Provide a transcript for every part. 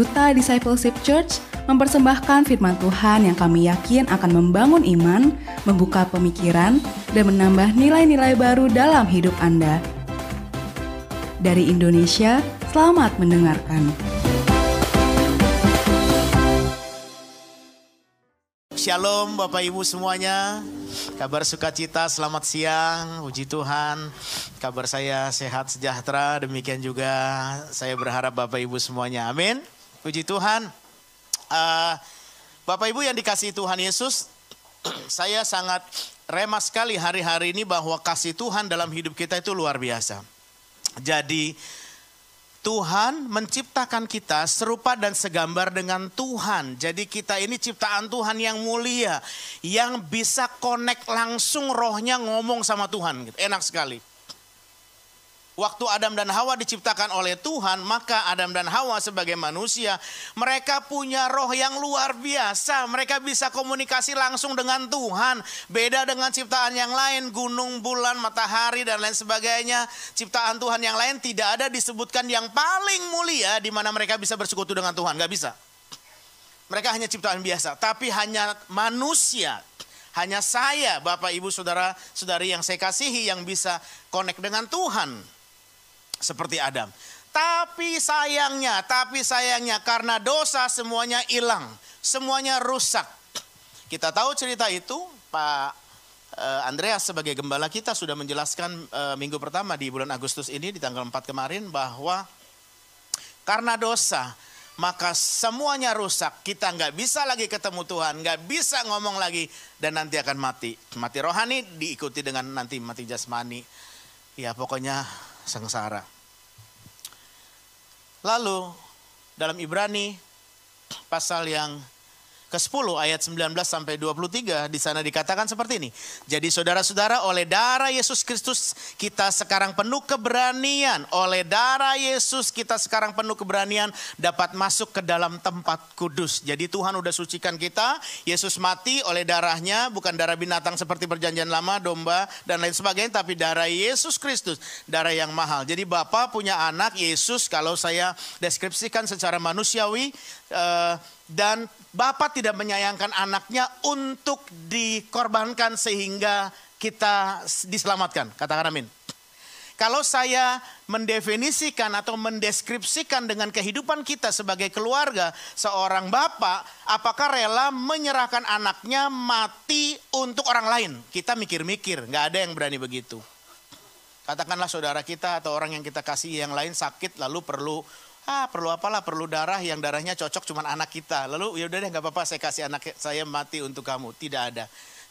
Duta Discipleship Church mempersembahkan firman Tuhan yang kami yakin akan membangun iman, membuka pemikiran, dan menambah nilai-nilai baru dalam hidup Anda. Dari Indonesia, selamat mendengarkan. Shalom Bapak Ibu semuanya. Kabar sukacita, selamat siang. Puji Tuhan. Kabar saya sehat sejahtera. Demikian juga saya berharap Bapak Ibu semuanya. Amin. Puji Tuhan. Uh, Bapak Ibu yang dikasih Tuhan Yesus, saya sangat remah sekali hari-hari ini bahwa kasih Tuhan dalam hidup kita itu luar biasa. Jadi Tuhan menciptakan kita serupa dan segambar dengan Tuhan. Jadi kita ini ciptaan Tuhan yang mulia. Yang bisa connect langsung rohnya ngomong sama Tuhan. Enak sekali. Waktu Adam dan Hawa diciptakan oleh Tuhan, maka Adam dan Hawa sebagai manusia, mereka punya roh yang luar biasa. Mereka bisa komunikasi langsung dengan Tuhan. Beda dengan ciptaan yang lain, gunung, bulan, matahari, dan lain sebagainya. Ciptaan Tuhan yang lain tidak ada disebutkan yang paling mulia di mana mereka bisa bersekutu dengan Tuhan. Gak bisa. Mereka hanya ciptaan biasa, tapi hanya manusia hanya saya, Bapak, Ibu, Saudara, Saudari yang saya kasihi yang bisa connect dengan Tuhan seperti Adam. Tapi sayangnya, tapi sayangnya karena dosa semuanya hilang, semuanya rusak. Kita tahu cerita itu, Pak eh, Andreas sebagai gembala kita sudah menjelaskan eh, minggu pertama di bulan Agustus ini di tanggal 4 kemarin bahwa karena dosa maka semuanya rusak. Kita nggak bisa lagi ketemu Tuhan, nggak bisa ngomong lagi dan nanti akan mati. Mati rohani diikuti dengan nanti mati jasmani. Ya pokoknya sengsara. Lalu dalam Ibrani pasal yang ke-10 ayat 19 sampai 23 di sana dikatakan seperti ini. Jadi saudara-saudara oleh darah Yesus Kristus kita sekarang penuh keberanian. Oleh darah Yesus kita sekarang penuh keberanian dapat masuk ke dalam tempat kudus. Jadi Tuhan udah sucikan kita. Yesus mati oleh darahnya bukan darah binatang seperti perjanjian lama, domba dan lain sebagainya tapi darah Yesus Kristus, darah yang mahal. Jadi Bapak punya anak Yesus kalau saya deskripsikan secara manusiawi dan Bapak tidak menyayangkan anaknya untuk dikorbankan sehingga kita diselamatkan. Katakan amin. Kalau saya mendefinisikan atau mendeskripsikan dengan kehidupan kita sebagai keluarga, seorang bapak, apakah rela menyerahkan anaknya mati untuk orang lain? Kita mikir-mikir, nggak ada yang berani begitu. Katakanlah saudara kita atau orang yang kita kasih yang lain sakit lalu perlu ah perlu apalah perlu darah yang darahnya cocok cuman anak kita lalu ya udah deh nggak apa-apa saya kasih anak saya mati untuk kamu tidak ada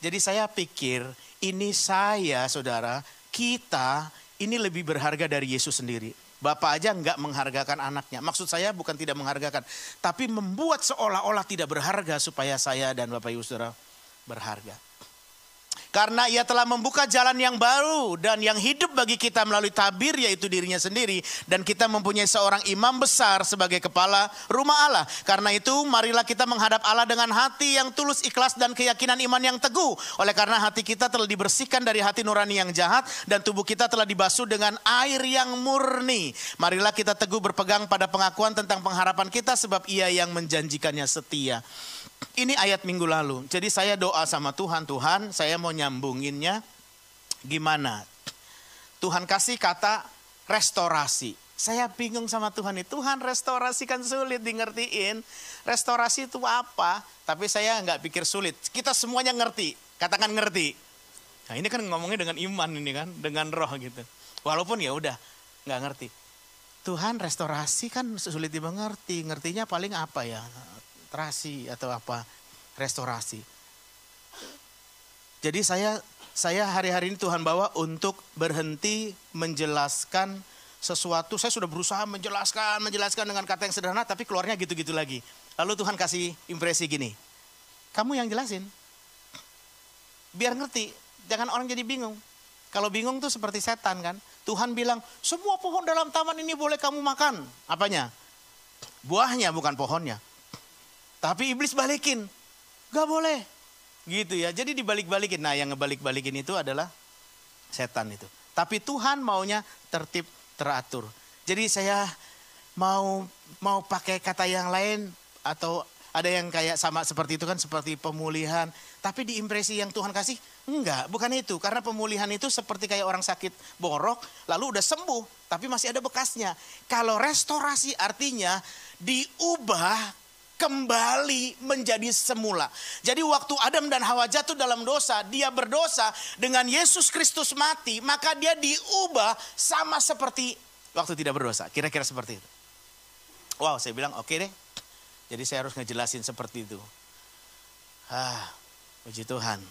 jadi saya pikir ini saya saudara kita ini lebih berharga dari Yesus sendiri Bapak aja nggak menghargakan anaknya. Maksud saya bukan tidak menghargakan, tapi membuat seolah-olah tidak berharga supaya saya dan Bapak Ibu Saudara berharga. Karena ia telah membuka jalan yang baru dan yang hidup bagi kita melalui tabir yaitu dirinya sendiri. Dan kita mempunyai seorang imam besar sebagai kepala rumah Allah. Karena itu marilah kita menghadap Allah dengan hati yang tulus ikhlas dan keyakinan iman yang teguh. Oleh karena hati kita telah dibersihkan dari hati nurani yang jahat dan tubuh kita telah dibasuh dengan air yang murni. Marilah kita teguh berpegang pada pengakuan tentang pengharapan kita sebab ia yang menjanjikannya setia. Ini ayat minggu lalu. Jadi saya doa sama Tuhan, Tuhan saya mau nyambunginnya gimana? Tuhan kasih kata restorasi. Saya bingung sama Tuhan ini. Tuhan restorasi kan sulit di ngertiin. Restorasi itu apa? Tapi saya nggak pikir sulit. Kita semuanya ngerti. Katakan ngerti. Nah ini kan ngomongnya dengan iman ini kan. Dengan roh gitu. Walaupun ya udah nggak ngerti. Tuhan restorasi kan sulit dimengerti. Ngertinya paling apa ya? Terasi atau apa? Restorasi. Jadi saya saya hari-hari ini Tuhan bawa untuk berhenti menjelaskan sesuatu. Saya sudah berusaha menjelaskan, menjelaskan dengan kata yang sederhana, tapi keluarnya gitu-gitu lagi. Lalu Tuhan kasih impresi gini, kamu yang jelasin. Biar ngerti, jangan orang jadi bingung. Kalau bingung tuh seperti setan kan. Tuhan bilang, semua pohon dalam taman ini boleh kamu makan. Apanya? Buahnya bukan pohonnya. Tapi iblis balikin, gak boleh Gitu ya. Jadi dibalik-balikin. Nah, yang ngebalik-balikin itu adalah setan itu. Tapi Tuhan maunya tertib teratur. Jadi saya mau mau pakai kata yang lain atau ada yang kayak sama seperti itu kan seperti pemulihan. Tapi di impresi yang Tuhan kasih enggak, bukan itu. Karena pemulihan itu seperti kayak orang sakit borok lalu udah sembuh tapi masih ada bekasnya. Kalau restorasi artinya diubah kembali menjadi semula. Jadi waktu Adam dan Hawa jatuh dalam dosa, dia berdosa dengan Yesus Kristus mati, maka dia diubah sama seperti waktu tidak berdosa. Kira-kira seperti itu. Wow, saya bilang oke okay deh. Jadi saya harus ngejelasin seperti itu. Ah, puji Tuhan.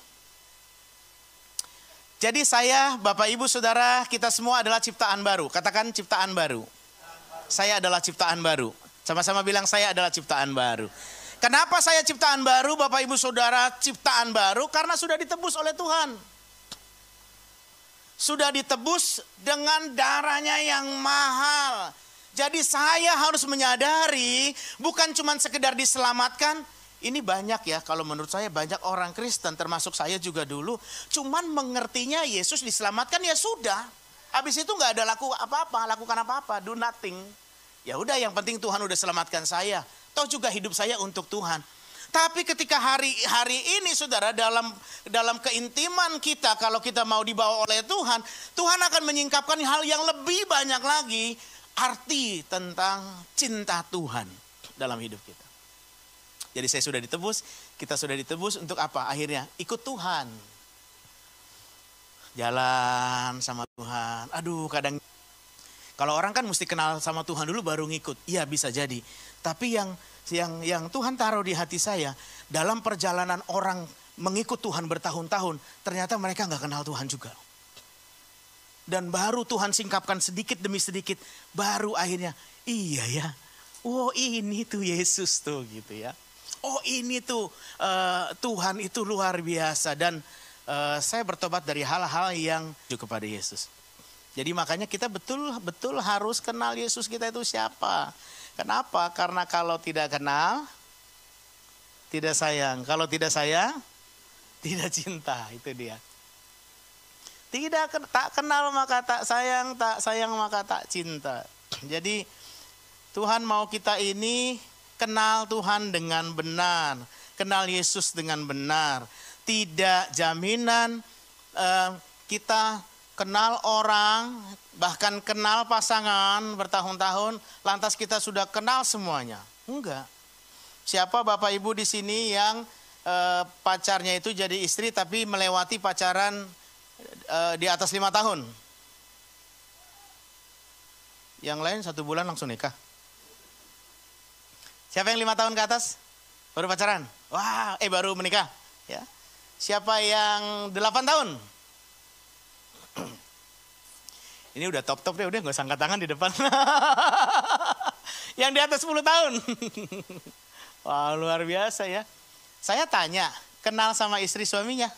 Jadi saya, Bapak Ibu Saudara, kita semua adalah ciptaan baru. Katakan ciptaan baru. Saya adalah ciptaan baru. Sama-sama bilang saya adalah ciptaan baru. Kenapa saya ciptaan baru Bapak Ibu Saudara ciptaan baru? Karena sudah ditebus oleh Tuhan. Sudah ditebus dengan darahnya yang mahal. Jadi saya harus menyadari bukan cuma sekedar diselamatkan. Ini banyak ya kalau menurut saya banyak orang Kristen termasuk saya juga dulu. Cuman mengertinya Yesus diselamatkan ya sudah. Habis itu nggak ada laku apa-apa, lakukan apa-apa, do nothing. Ya udah yang penting Tuhan udah selamatkan saya. Toh juga hidup saya untuk Tuhan. Tapi ketika hari hari ini saudara dalam dalam keintiman kita kalau kita mau dibawa oleh Tuhan, Tuhan akan menyingkapkan hal yang lebih banyak lagi arti tentang cinta Tuhan dalam hidup kita. Jadi saya sudah ditebus, kita sudah ditebus untuk apa? Akhirnya ikut Tuhan. Jalan sama Tuhan. Aduh, kadang kalau orang kan mesti kenal sama Tuhan dulu baru ngikut. Iya bisa jadi. Tapi yang yang yang Tuhan taruh di hati saya dalam perjalanan orang mengikut Tuhan bertahun-tahun, ternyata mereka nggak kenal Tuhan juga. Dan baru Tuhan singkapkan sedikit demi sedikit, baru akhirnya iya ya. Oh ini tuh Yesus tuh gitu ya. Oh ini tuh uh, Tuhan itu luar biasa dan uh, saya bertobat dari hal-hal yang kepada Yesus. Jadi makanya kita betul-betul harus kenal Yesus kita itu siapa. Kenapa? Karena kalau tidak kenal, tidak sayang. Kalau tidak sayang, tidak cinta. Itu dia. Tidak tak kenal maka tak sayang, tak sayang maka tak cinta. Jadi Tuhan mau kita ini kenal Tuhan dengan benar, kenal Yesus dengan benar. Tidak jaminan uh, kita kenal orang, bahkan kenal pasangan bertahun-tahun, lantas kita sudah kenal semuanya. Enggak. Siapa Bapak Ibu di sini yang e, pacarnya itu jadi istri tapi melewati pacaran e, di atas lima tahun? Yang lain satu bulan langsung nikah. Siapa yang lima tahun ke atas? Baru pacaran? Wah, eh baru menikah. Ya. Siapa yang delapan tahun? Ini udah top-top deh, udah gak usah angkat tangan di depan. yang di atas 10 tahun. Wah luar biasa ya. Saya tanya, kenal sama istri suaminya?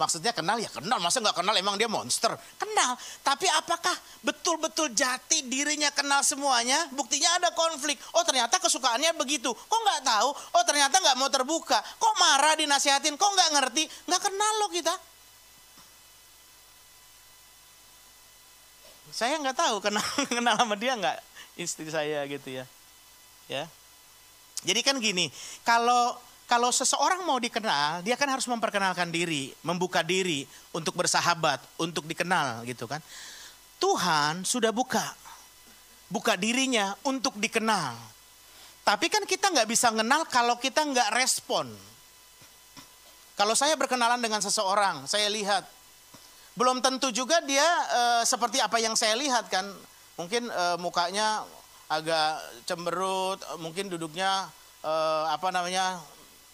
Maksudnya kenal ya kenal, masa nggak kenal emang dia monster? Kenal, tapi apakah betul-betul jati dirinya kenal semuanya? Buktinya ada konflik. Oh ternyata kesukaannya begitu. Kok nggak tahu? Oh ternyata nggak mau terbuka. Kok marah dinasihatin? Kok nggak ngerti? Nggak kenal loh kita. Saya nggak tahu kenal kenal sama dia nggak istri saya gitu ya. Ya. Jadi kan gini, kalau kalau seseorang mau dikenal, dia kan harus memperkenalkan diri, membuka diri untuk bersahabat, untuk dikenal gitu kan. Tuhan sudah buka, buka dirinya untuk dikenal. Tapi kan kita nggak bisa kenal kalau kita nggak respon. Kalau saya berkenalan dengan seseorang, saya lihat belum tentu juga dia uh, seperti apa yang saya lihat kan. Mungkin uh, mukanya agak cemberut, mungkin duduknya uh, apa namanya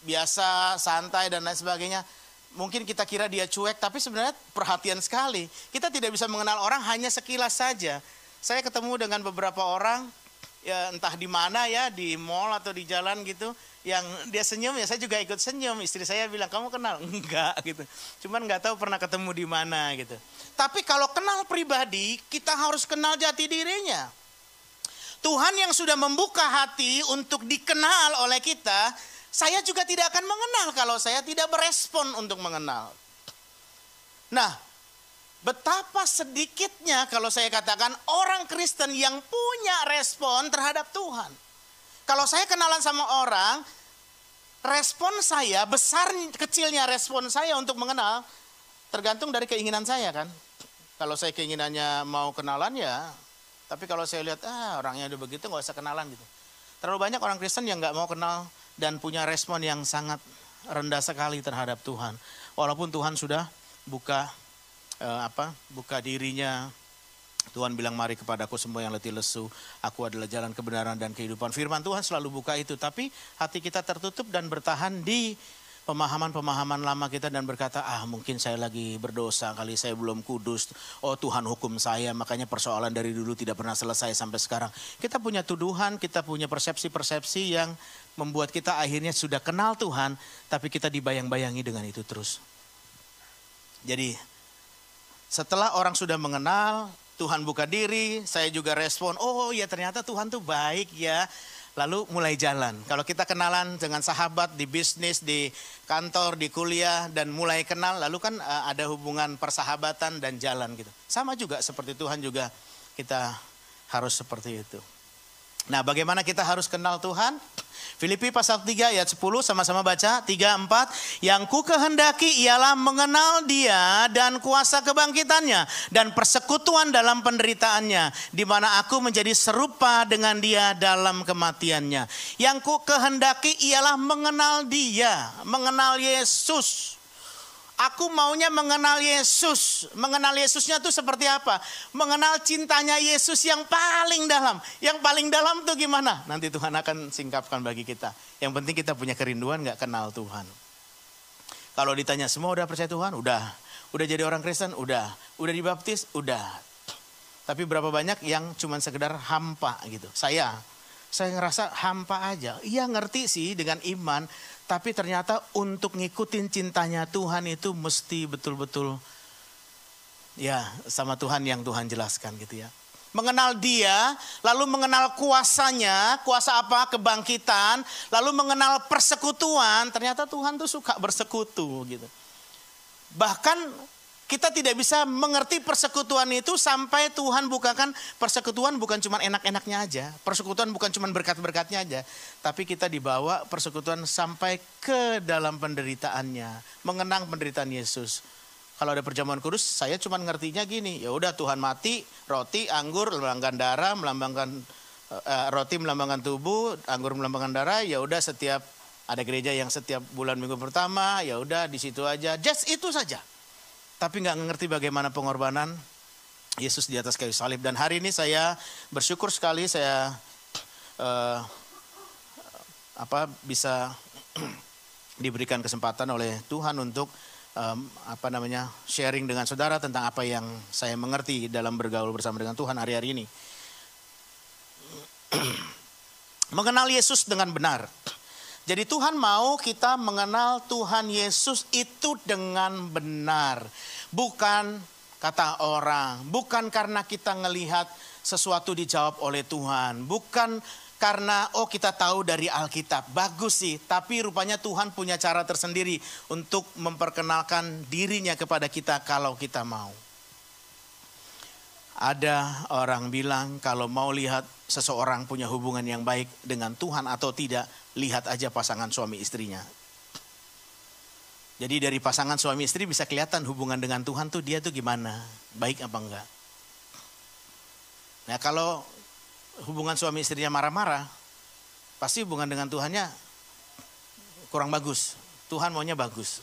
biasa, santai dan lain sebagainya. Mungkin kita kira dia cuek, tapi sebenarnya perhatian sekali. Kita tidak bisa mengenal orang hanya sekilas saja. Saya ketemu dengan beberapa orang, ya entah di mana ya, di mall atau di jalan gitu yang dia senyum ya saya juga ikut senyum. Istri saya bilang kamu kenal? Enggak gitu. Cuman nggak tahu pernah ketemu di mana gitu. Tapi kalau kenal pribadi kita harus kenal jati dirinya. Tuhan yang sudah membuka hati untuk dikenal oleh kita saya juga tidak akan mengenal kalau saya tidak berespon untuk mengenal. Nah Betapa sedikitnya kalau saya katakan orang Kristen yang punya respon terhadap Tuhan. Kalau saya kenalan sama orang, respon saya, besar kecilnya respon saya untuk mengenal, tergantung dari keinginan saya kan. Kalau saya keinginannya mau kenalan ya, tapi kalau saya lihat, ah orangnya udah begitu nggak usah kenalan gitu. Terlalu banyak orang Kristen yang nggak mau kenal dan punya respon yang sangat rendah sekali terhadap Tuhan. Walaupun Tuhan sudah buka eh, apa buka dirinya. Tuhan bilang mari kepadaku semua yang letih lesu. Aku adalah jalan kebenaran dan kehidupan. Firman Tuhan selalu buka itu. Tapi hati kita tertutup dan bertahan di pemahaman-pemahaman lama kita dan berkata ah mungkin saya lagi berdosa kali saya belum kudus. Oh Tuhan hukum saya makanya persoalan dari dulu tidak pernah selesai sampai sekarang. Kita punya tuduhan kita punya persepsi-persepsi yang membuat kita akhirnya sudah kenal Tuhan tapi kita dibayang-bayangi dengan itu terus. Jadi setelah orang sudah mengenal, Tuhan buka diri, saya juga respon, oh ya ternyata Tuhan tuh baik ya. Lalu mulai jalan. Kalau kita kenalan dengan sahabat di bisnis, di kantor, di kuliah, dan mulai kenal, lalu kan uh, ada hubungan persahabatan dan jalan gitu. Sama juga seperti Tuhan juga kita harus seperti itu. Nah bagaimana kita harus kenal Tuhan? Filipi pasal 3 ayat 10 sama-sama baca 3 4 yang ku kehendaki ialah mengenal dia dan kuasa kebangkitannya dan persekutuan dalam penderitaannya di mana aku menjadi serupa dengan dia dalam kematiannya. Yang ku kehendaki ialah mengenal dia, mengenal Yesus. Aku maunya mengenal Yesus. Mengenal Yesusnya tuh seperti apa? Mengenal cintanya Yesus yang paling dalam. Yang paling dalam tuh gimana? Nanti Tuhan akan singkapkan bagi kita. Yang penting kita punya kerinduan gak kenal Tuhan. Kalau ditanya semua udah percaya Tuhan? Udah. Udah jadi orang Kristen? Udah. Udah dibaptis? Udah. Tapi berapa banyak yang cuma sekedar hampa gitu. Saya, saya ngerasa hampa aja. Iya ngerti sih dengan iman, tapi ternyata untuk ngikutin cintanya Tuhan itu mesti betul-betul ya sama Tuhan yang Tuhan jelaskan gitu ya. Mengenal dia, lalu mengenal kuasanya, kuasa apa? Kebangkitan, lalu mengenal persekutuan, ternyata Tuhan tuh suka bersekutu gitu. Bahkan kita tidak bisa mengerti persekutuan itu sampai Tuhan bukakan persekutuan bukan cuma enak-enaknya aja. Persekutuan bukan cuma berkat-berkatnya aja. Tapi kita dibawa persekutuan sampai ke dalam penderitaannya. Mengenang penderitaan Yesus. Kalau ada perjamuan kudus, saya cuma ngertinya gini. Ya udah Tuhan mati, roti, anggur, melambangkan darah, melambangkan uh, roti melambangkan tubuh, anggur melambangkan darah. Ya udah setiap ada gereja yang setiap bulan minggu pertama, ya udah di situ aja. Just itu saja tapi nggak ngerti bagaimana pengorbanan Yesus di atas kayu salib. Dan hari ini saya bersyukur sekali saya uh, apa bisa diberikan kesempatan oleh Tuhan untuk um, apa namanya sharing dengan saudara tentang apa yang saya mengerti dalam bergaul bersama dengan Tuhan hari-hari ini. Mengenal Yesus dengan benar. Jadi Tuhan mau kita mengenal Tuhan Yesus itu dengan benar. Bukan kata orang, bukan karena kita ngelihat sesuatu dijawab oleh Tuhan, bukan karena oh kita tahu dari Alkitab. Bagus sih, tapi rupanya Tuhan punya cara tersendiri untuk memperkenalkan dirinya kepada kita kalau kita mau. Ada orang bilang kalau mau lihat seseorang punya hubungan yang baik dengan Tuhan atau tidak, lihat aja pasangan suami istrinya. Jadi dari pasangan suami istri bisa kelihatan hubungan dengan Tuhan tuh dia tuh gimana, baik apa enggak. Nah kalau hubungan suami istrinya marah-marah, pasti hubungan dengan Tuhannya kurang bagus. Tuhan maunya bagus.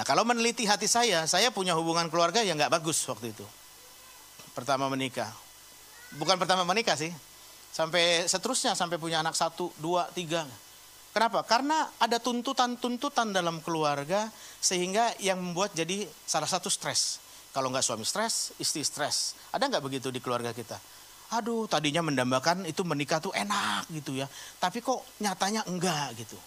Nah kalau meneliti hati saya, saya punya hubungan keluarga yang nggak bagus waktu itu. Pertama menikah. Bukan pertama menikah sih, Sampai seterusnya, sampai punya anak satu, dua, tiga. Kenapa? Karena ada tuntutan-tuntutan dalam keluarga sehingga yang membuat jadi salah satu stres. Kalau nggak suami stres, istri stres. Ada nggak begitu di keluarga kita? Aduh, tadinya mendambakan itu menikah tuh enak gitu ya. Tapi kok nyatanya enggak gitu.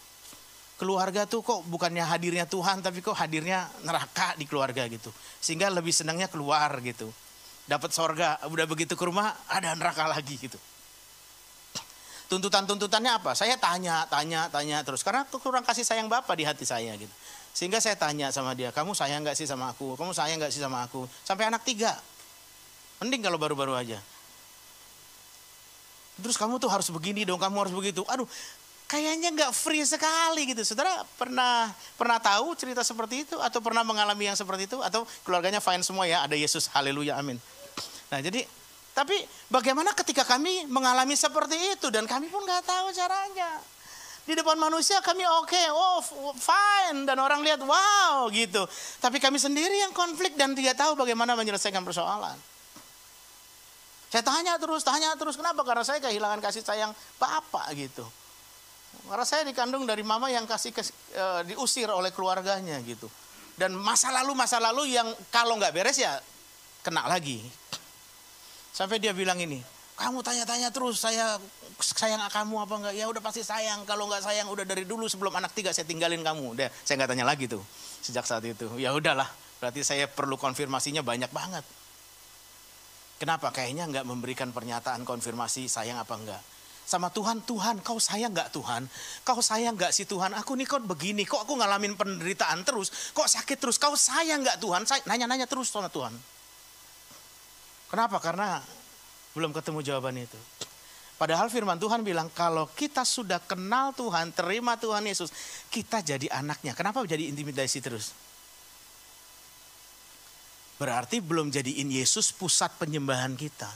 Keluarga tuh kok bukannya hadirnya Tuhan, tapi kok hadirnya neraka di keluarga gitu. Sehingga lebih senangnya keluar gitu. Dapat sorga, udah begitu ke rumah ada neraka lagi gitu. Tuntutan-tuntutannya apa? Saya tanya, tanya, tanya terus. Karena kurang kasih sayang Bapak di hati saya gitu. Sehingga saya tanya sama dia, kamu sayang nggak sih sama aku? Kamu sayang nggak sih sama aku? Sampai anak tiga. Mending kalau baru-baru aja. Terus kamu tuh harus begini dong, kamu harus begitu. Aduh, kayaknya nggak free sekali gitu. Saudara pernah pernah tahu cerita seperti itu atau pernah mengalami yang seperti itu atau keluarganya fine semua ya, ada Yesus, haleluya, amin. Nah jadi tapi bagaimana ketika kami mengalami seperti itu dan kami pun nggak tahu caranya. Di depan manusia kami oke, okay, oh fine dan orang lihat wow gitu. Tapi kami sendiri yang konflik dan tidak tahu bagaimana menyelesaikan persoalan. Saya tanya terus, tanya terus, kenapa? Karena saya kehilangan kasih sayang bapak gitu. Karena saya dikandung dari mama yang kasih e, diusir oleh keluarganya gitu. Dan masa lalu masa lalu yang kalau nggak beres ya kena lagi. Sampai dia bilang ini, kamu tanya-tanya terus saya sayang kamu apa enggak? Ya udah pasti sayang. Kalau nggak sayang udah dari dulu sebelum anak tiga saya tinggalin kamu. Udah saya nggak tanya lagi tuh sejak saat itu. Ya udahlah, berarti saya perlu konfirmasinya banyak banget. Kenapa? Kayaknya nggak memberikan pernyataan konfirmasi sayang apa enggak. Sama Tuhan, Tuhan kau sayang nggak Tuhan? Kau sayang nggak sih Tuhan? Aku nih kok begini, kok aku ngalamin penderitaan terus? Kok sakit terus? Kau sayang nggak Tuhan? Nanya-nanya terus sama Tuhan. Kenapa? Karena belum ketemu jawaban itu. Padahal firman Tuhan bilang kalau kita sudah kenal Tuhan, terima Tuhan Yesus, kita jadi anaknya. Kenapa jadi intimidasi terus? Berarti belum jadiin Yesus pusat penyembahan kita.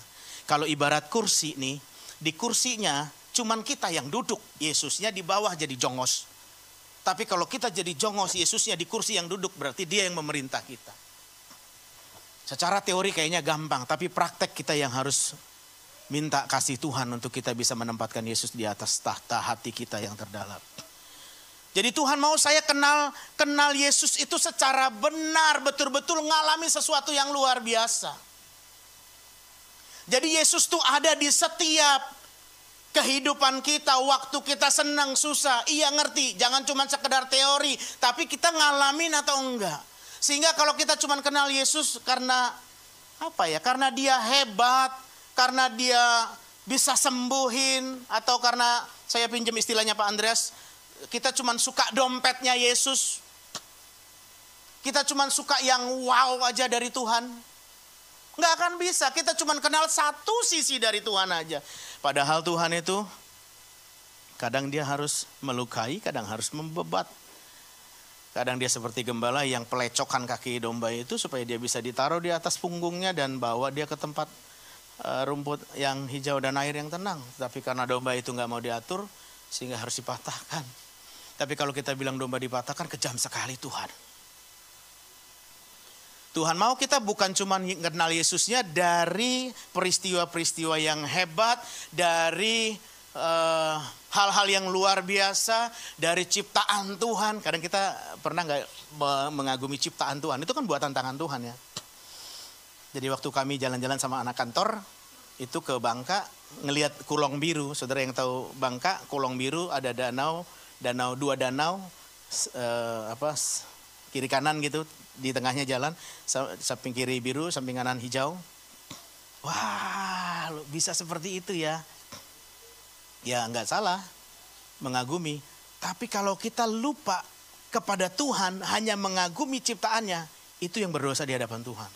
Kalau ibarat kursi nih, di kursinya cuman kita yang duduk, Yesusnya di bawah jadi jongos. Tapi kalau kita jadi jongos, Yesusnya di kursi yang duduk, berarti dia yang memerintah kita. Secara teori kayaknya gampang, tapi praktek kita yang harus minta kasih Tuhan untuk kita bisa menempatkan Yesus di atas tahta hati kita yang terdalam. Jadi Tuhan mau saya kenal kenal Yesus itu secara benar betul-betul ngalami sesuatu yang luar biasa. Jadi Yesus tuh ada di setiap kehidupan kita, waktu kita senang, susah. Iya ngerti, jangan cuma sekedar teori, tapi kita ngalamin atau enggak. Sehingga kalau kita cuma kenal Yesus karena apa ya? Karena dia hebat, karena dia bisa sembuhin atau karena saya pinjam istilahnya Pak Andreas, kita cuma suka dompetnya Yesus. Kita cuma suka yang wow aja dari Tuhan. Nggak akan bisa, kita cuma kenal satu sisi dari Tuhan aja. Padahal Tuhan itu kadang dia harus melukai, kadang harus membebat. Kadang dia seperti gembala yang pelecokkan kaki domba itu supaya dia bisa ditaruh di atas punggungnya dan bawa dia ke tempat eh, rumput yang hijau dan air yang tenang. Tapi karena domba itu nggak mau diatur, sehingga harus dipatahkan. Tapi kalau kita bilang domba dipatahkan, kejam sekali Tuhan. Tuhan mau kita bukan cuma kenal Yesusnya dari peristiwa-peristiwa yang hebat, dari eh, hal-hal yang luar biasa, dari ciptaan Tuhan. Kadang kita pernah nggak mengagumi ciptaan Tuhan? Itu kan buatan tangan Tuhan ya. Jadi waktu kami jalan-jalan sama anak kantor, itu ke Bangka, ngelihat Kulong Biru. Saudara yang tahu Bangka, Kulong Biru ada danau, danau dua danau uh, apa kiri kanan gitu di tengahnya jalan samping kiri biru samping kanan hijau wah bisa seperti itu ya ya nggak salah mengagumi tapi kalau kita lupa kepada Tuhan hanya mengagumi ciptaannya itu yang berdosa di hadapan Tuhan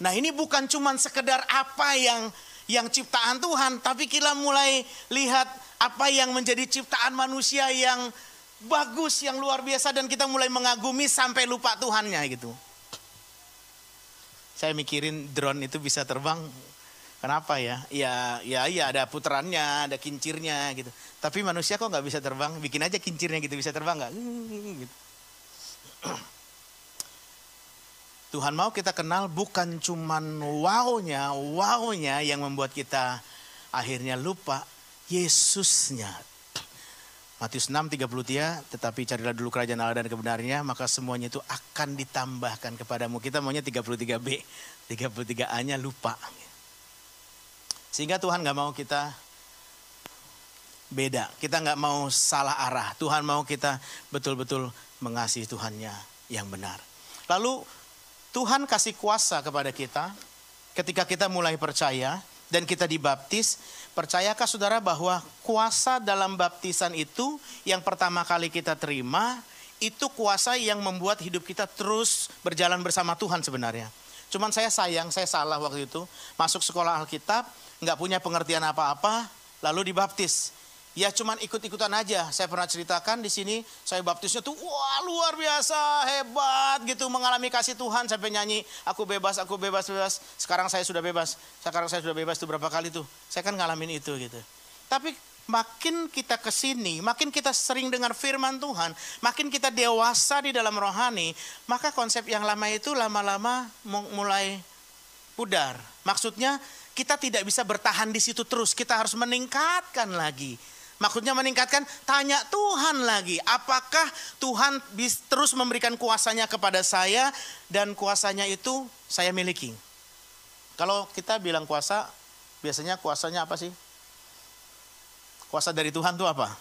nah ini bukan cuma sekedar apa yang yang ciptaan Tuhan tapi kita mulai lihat apa yang menjadi ciptaan manusia yang bagus, yang luar biasa dan kita mulai mengagumi sampai lupa Tuhannya gitu. Saya mikirin drone itu bisa terbang. Kenapa ya? Ya, ya, ya ada putarannya, ada kincirnya gitu. Tapi manusia kok nggak bisa terbang? Bikin aja kincirnya gitu bisa terbang nggak? Gitu. Tuhan mau kita kenal bukan cuman wow-nya, wow-nya yang membuat kita akhirnya lupa, Yesusnya. Matius 6, 33, tetapi carilah dulu kerajaan Allah dan kebenarannya, maka semuanya itu akan ditambahkan kepadamu. Kita maunya 33B, 33A-nya lupa. Sehingga Tuhan gak mau kita beda. Kita gak mau salah arah. Tuhan mau kita betul-betul mengasihi Tuhannya yang benar. Lalu Tuhan kasih kuasa kepada kita ketika kita mulai percaya dan kita dibaptis, percayakah saudara bahwa kuasa dalam baptisan itu yang pertama kali kita terima, itu kuasa yang membuat hidup kita terus berjalan bersama Tuhan sebenarnya. Cuman saya sayang, saya salah waktu itu. Masuk sekolah Alkitab, nggak punya pengertian apa-apa, lalu dibaptis. Ya cuman ikut-ikutan aja. Saya pernah ceritakan di sini, saya baptisnya tuh wah luar biasa, hebat gitu, mengalami kasih Tuhan sampai nyanyi, aku bebas, aku bebas, bebas. Sekarang saya sudah bebas. Sekarang saya sudah bebas tuh berapa kali tuh. Saya kan ngalamin itu gitu. Tapi makin kita ke sini, makin kita sering dengar firman Tuhan, makin kita dewasa di dalam rohani, maka konsep yang lama itu lama-lama mulai pudar. Maksudnya kita tidak bisa bertahan di situ terus, kita harus meningkatkan lagi. Maksudnya meningkatkan, tanya Tuhan lagi, apakah Tuhan terus memberikan kuasanya kepada saya dan kuasanya itu saya miliki. Kalau kita bilang kuasa, biasanya kuasanya apa sih? Kuasa dari Tuhan itu apa?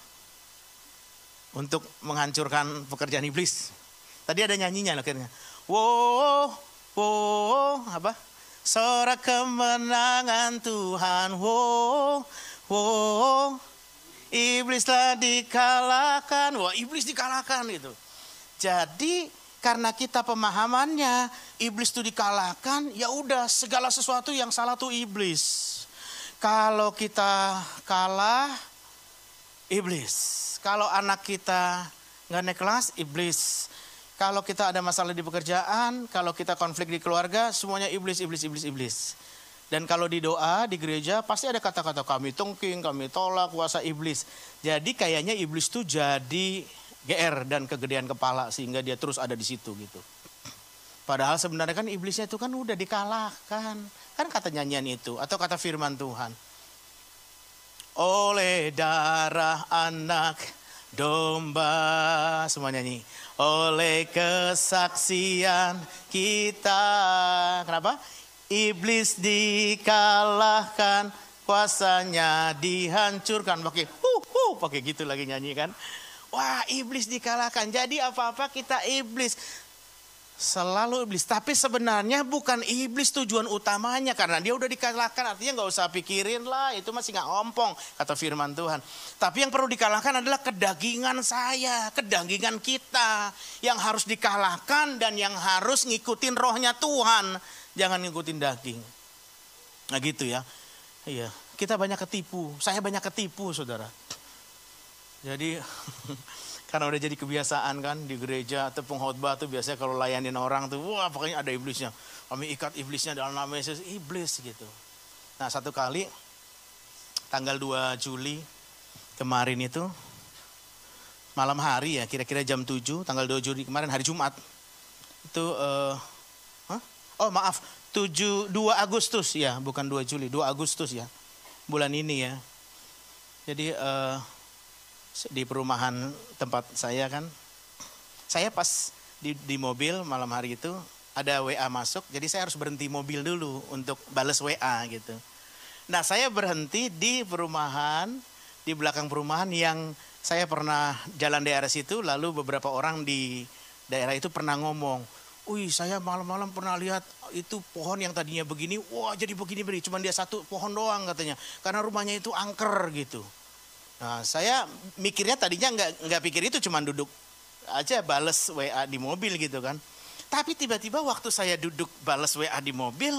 Untuk menghancurkan pekerjaan iblis. Tadi ada nyanyinya akhirnya. Wow, wow, apa? Sorak kemenangan Tuhan. Wow, wow, Iblis telah dikalahkan. Wah iblis dikalahkan itu. Jadi karena kita pemahamannya iblis itu dikalahkan, ya udah segala sesuatu yang salah tuh iblis. Kalau kita kalah, iblis. Kalau anak kita nggak naik kelas, iblis. Kalau kita ada masalah di pekerjaan, kalau kita konflik di keluarga, semuanya iblis, iblis, iblis, iblis. Dan kalau di doa di gereja pasti ada kata-kata kami tungking, kami tolak kuasa iblis. Jadi kayaknya iblis tuh jadi GR dan kegedean kepala sehingga dia terus ada di situ gitu. Padahal sebenarnya kan iblisnya itu kan udah dikalahkan. Kan kata nyanyian itu atau kata firman Tuhan. Oleh darah anak domba semua nyanyi. Oleh kesaksian kita. Kenapa? Iblis dikalahkan, kuasanya dihancurkan. Pakai hu hu, pakai gitu lagi nyanyi kan. Wah, iblis dikalahkan. Jadi apa-apa kita iblis. Selalu iblis. Tapi sebenarnya bukan iblis tujuan utamanya. Karena dia udah dikalahkan. Artinya nggak usah pikirin lah. Itu masih nggak ompong. Kata firman Tuhan. Tapi yang perlu dikalahkan adalah kedagingan saya. Kedagingan kita. Yang harus dikalahkan dan yang harus ngikutin rohnya Tuhan jangan ngikutin daging. Nah gitu ya. Iya, kita banyak ketipu. Saya banyak ketipu, Saudara. Jadi karena udah jadi kebiasaan kan di gereja atau pengkhotbah tuh biasanya kalau layanin orang tuh wah pokoknya ada iblisnya. Kami ikat iblisnya dalam nama Yesus, iblis gitu. Nah, satu kali tanggal 2 Juli kemarin itu malam hari ya, kira-kira jam 7, tanggal 2 Juli kemarin hari Jumat. Itu uh, Oh maaf, 7, 2 Agustus ya, bukan 2 Juli, 2 Agustus ya. Bulan ini ya. Jadi uh, di perumahan tempat saya kan, saya pas di, di mobil malam hari itu ada WA masuk, jadi saya harus berhenti mobil dulu untuk balas WA gitu. Nah saya berhenti di perumahan, di belakang perumahan yang saya pernah jalan daerah situ, lalu beberapa orang di daerah itu pernah ngomong, Wih saya malam-malam pernah lihat itu pohon yang tadinya begini, wah jadi begini begini, cuma dia satu pohon doang katanya, karena rumahnya itu angker gitu. Nah saya mikirnya tadinya nggak nggak pikir itu cuma duduk aja bales WA di mobil gitu kan. Tapi tiba-tiba waktu saya duduk bales WA di mobil,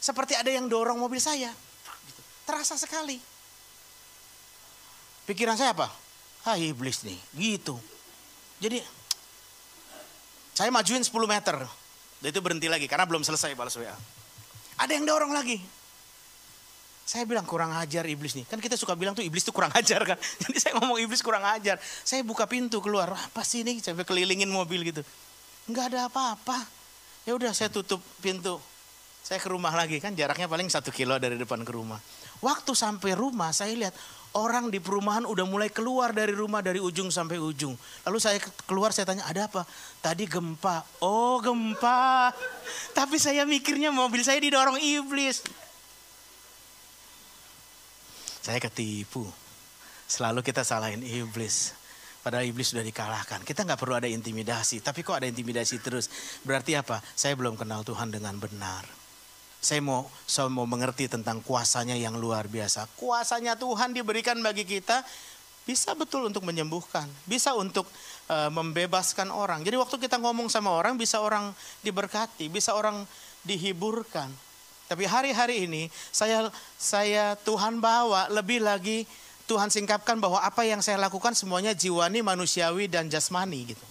seperti ada yang dorong mobil saya. Gitu. Terasa sekali. Pikiran saya apa? Hai iblis nih, gitu. Jadi saya majuin 10 meter. Itu berhenti lagi karena belum selesai balas WA. Ada yang dorong lagi. Saya bilang kurang ajar iblis nih. Kan kita suka bilang tuh iblis tuh kurang ajar kan. Jadi saya ngomong iblis kurang ajar. Saya buka pintu keluar. Apa sih ini? Saya kelilingin mobil gitu. Enggak ada apa-apa. Ya udah saya tutup pintu. Saya ke rumah lagi kan jaraknya paling satu kilo dari depan ke rumah. Waktu sampai rumah saya lihat orang di perumahan udah mulai keluar dari rumah dari ujung sampai ujung. Lalu saya keluar saya tanya ada apa? Tadi gempa. Oh gempa. Tapi saya mikirnya mobil saya didorong iblis. Saya ketipu. Selalu kita salahin iblis. Padahal iblis sudah dikalahkan. Kita nggak perlu ada intimidasi. Tapi kok ada intimidasi terus? Berarti apa? Saya belum kenal Tuhan dengan benar. Saya mau saya mau mengerti tentang kuasanya yang luar biasa. Kuasanya Tuhan diberikan bagi kita bisa betul untuk menyembuhkan, bisa untuk uh, membebaskan orang. Jadi waktu kita ngomong sama orang bisa orang diberkati, bisa orang dihiburkan. Tapi hari-hari ini saya saya Tuhan bawa lebih lagi Tuhan singkapkan bahwa apa yang saya lakukan semuanya jiwani, manusiawi dan jasmani gitu.